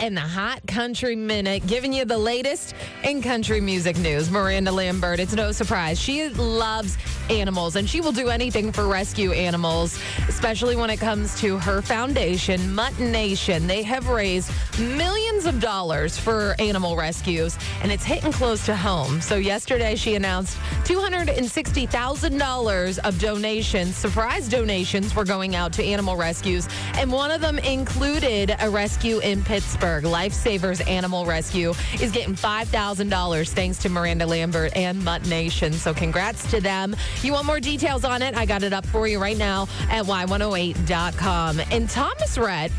And the Hot Country Minute, giving you the latest in country music news. Miranda Lambert, it's no surprise. She loves animals and she will do anything for rescue animals, especially when it comes to her foundation, Mutt Nation. They have raised millions of dollars for animal rescues and it's hitting close to home. So, yesterday she announced $260,000 of donations, surprise donations, were going out to animal rescues. And one of them included a rescue in Pittsburgh. Lifesavers Animal Rescue is getting $5,000 thanks to Miranda Lambert and Mutt Nation. So congrats to them. You want more details on it? I got it up for you right now at y108.com. And Thomas Rhett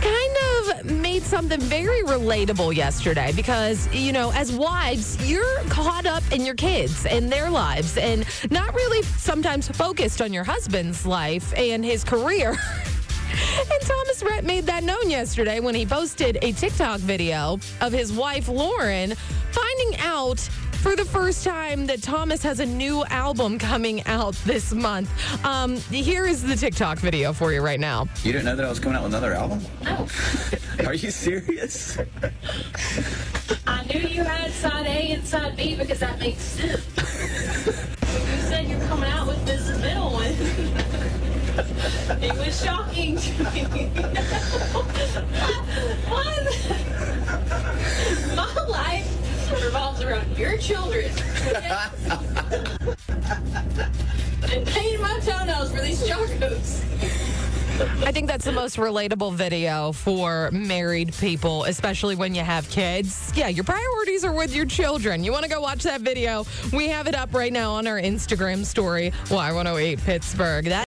kind of made something very relatable yesterday because, you know, as wives, you're caught up in your kids and their lives and not really sometimes focused on your husband's life and his career. And Thomas Rhett made that known yesterday when he posted a TikTok video of his wife, Lauren, finding out for the first time that Thomas has a new album coming out this month. Um, here is the TikTok video for you right now. You didn't know that I was coming out with another album? No. Are you serious? I knew you had side A and side B because that makes sense. you said you're coming out it was shocking to me. One, my life revolves around your children. and painting my toenails for these chocos. I think that's the most relatable video for married people, especially when you have kids. Yeah, your priorities are with your children. You want to go watch that video? We have it up right now on our Instagram story, Y108 Pittsburgh. That